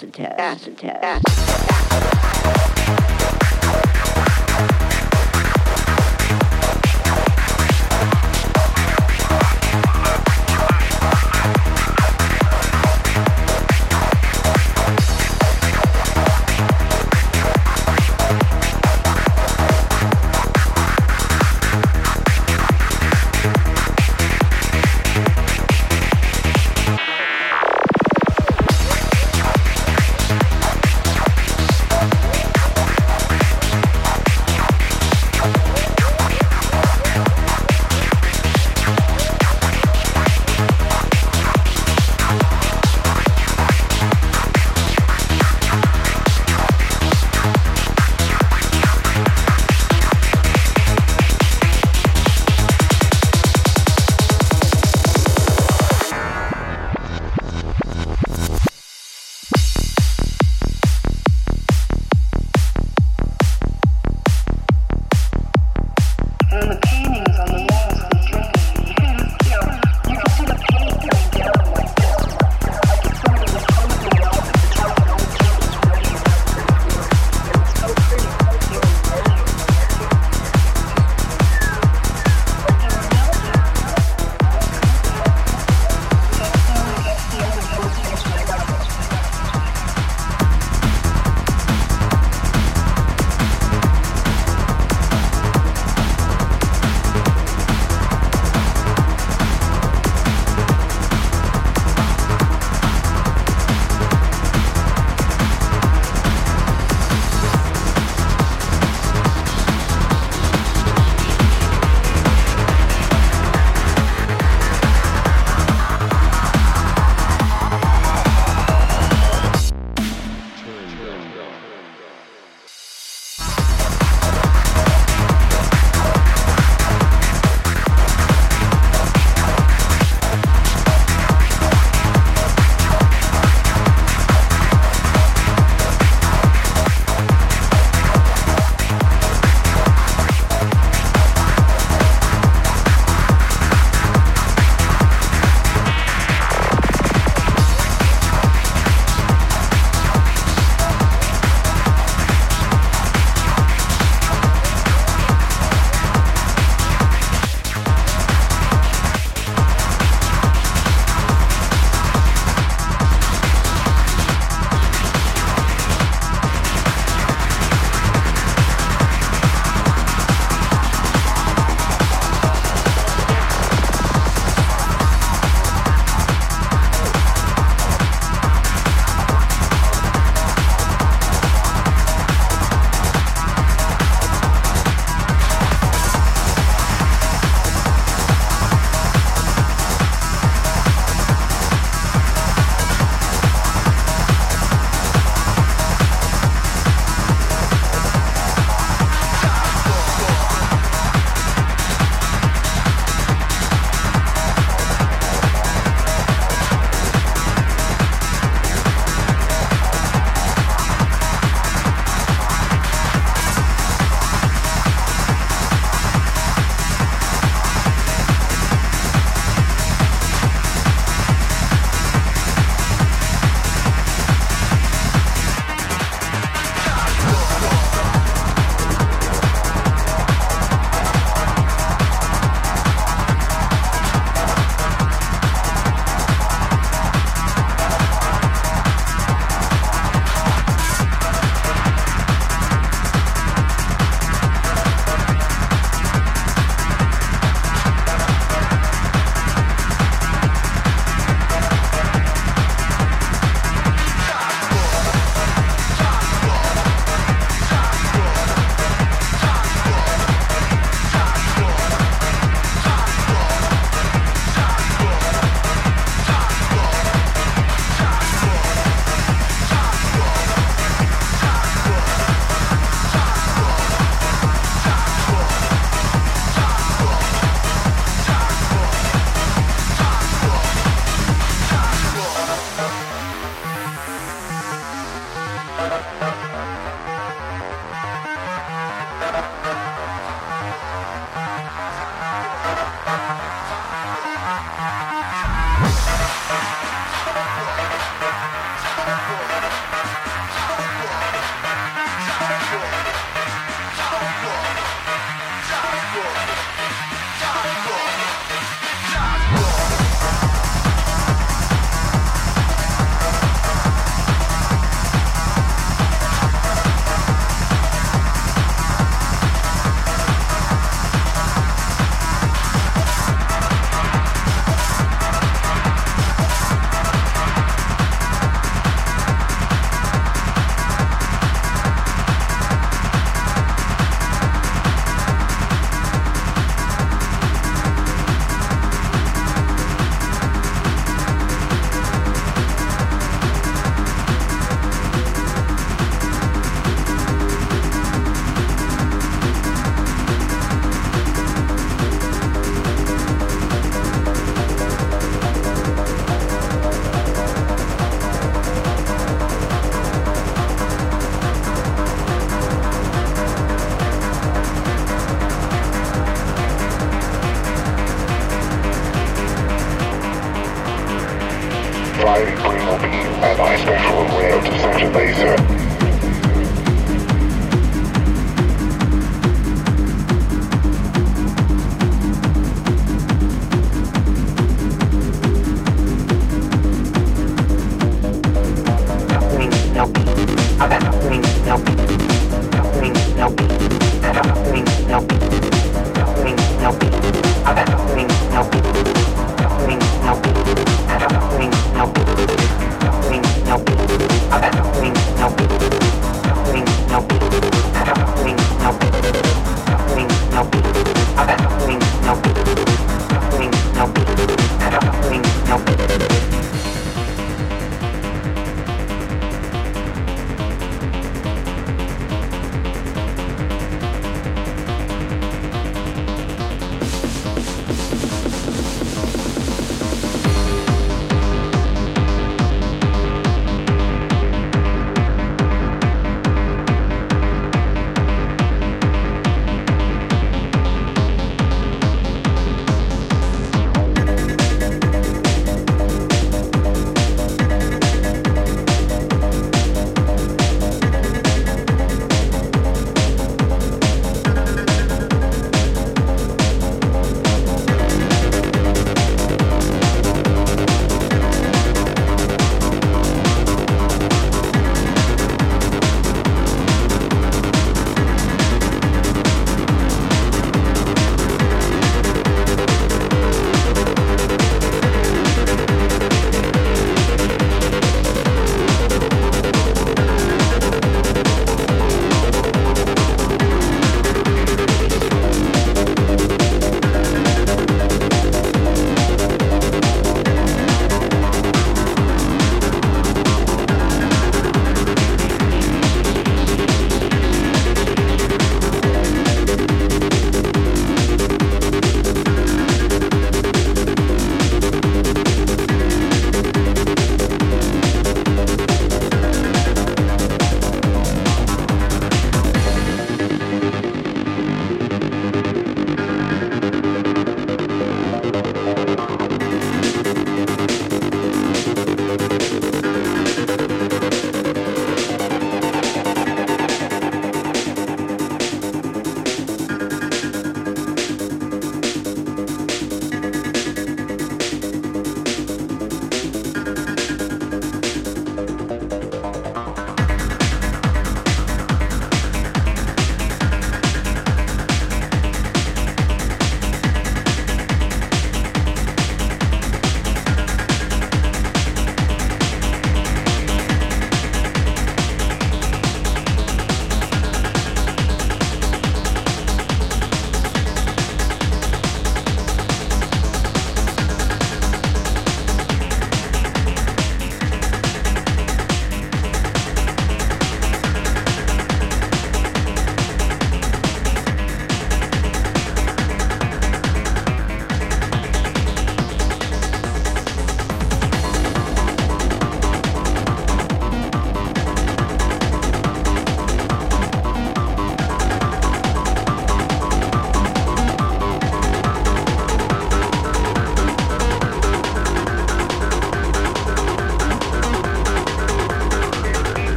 Acid test, acid test, acid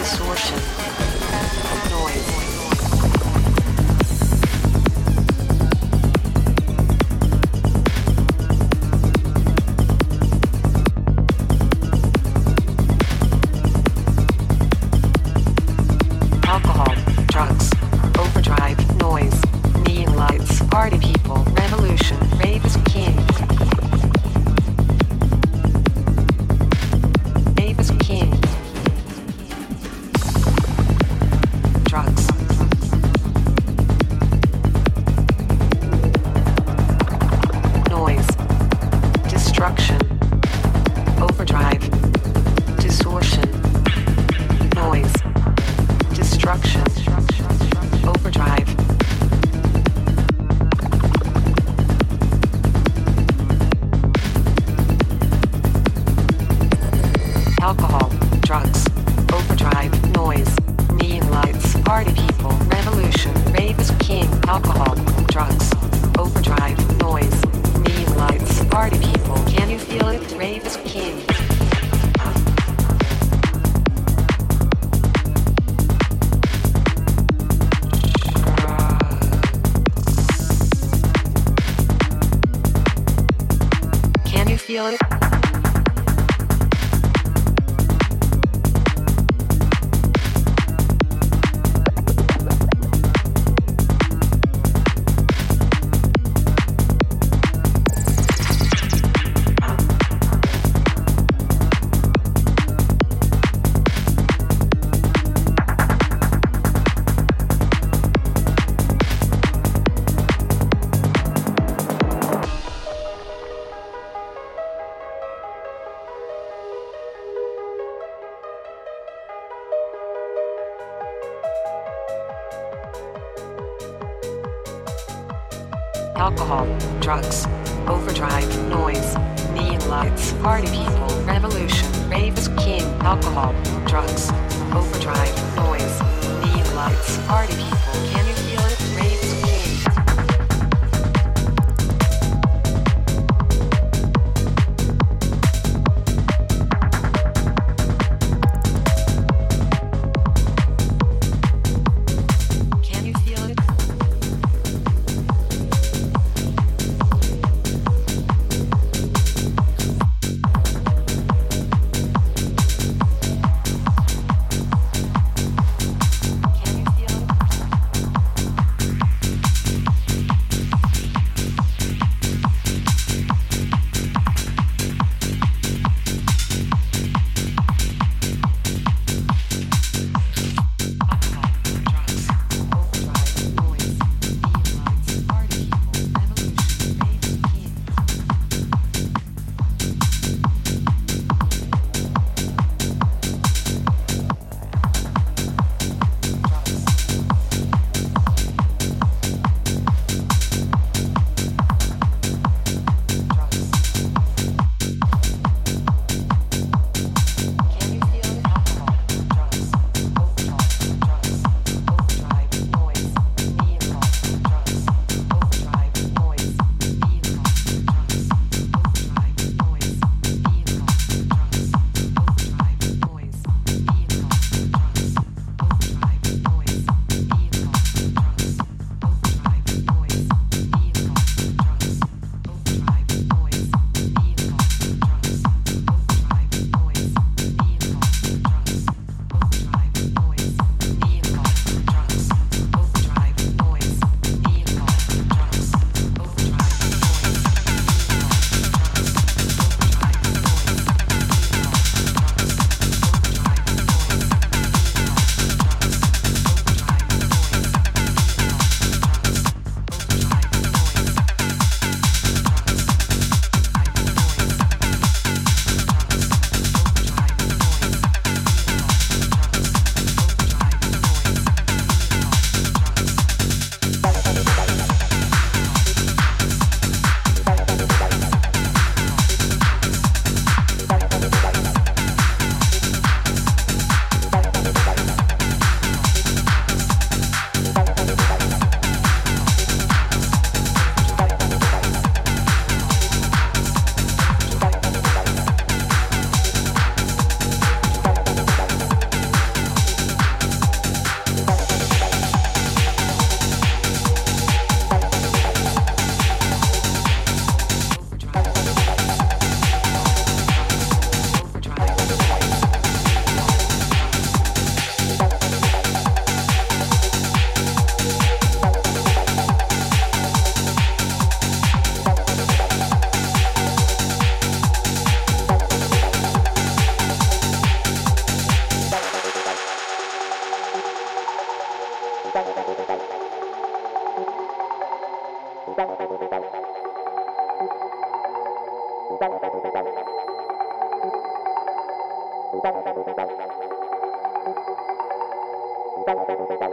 Distortion. Noise. Thank you.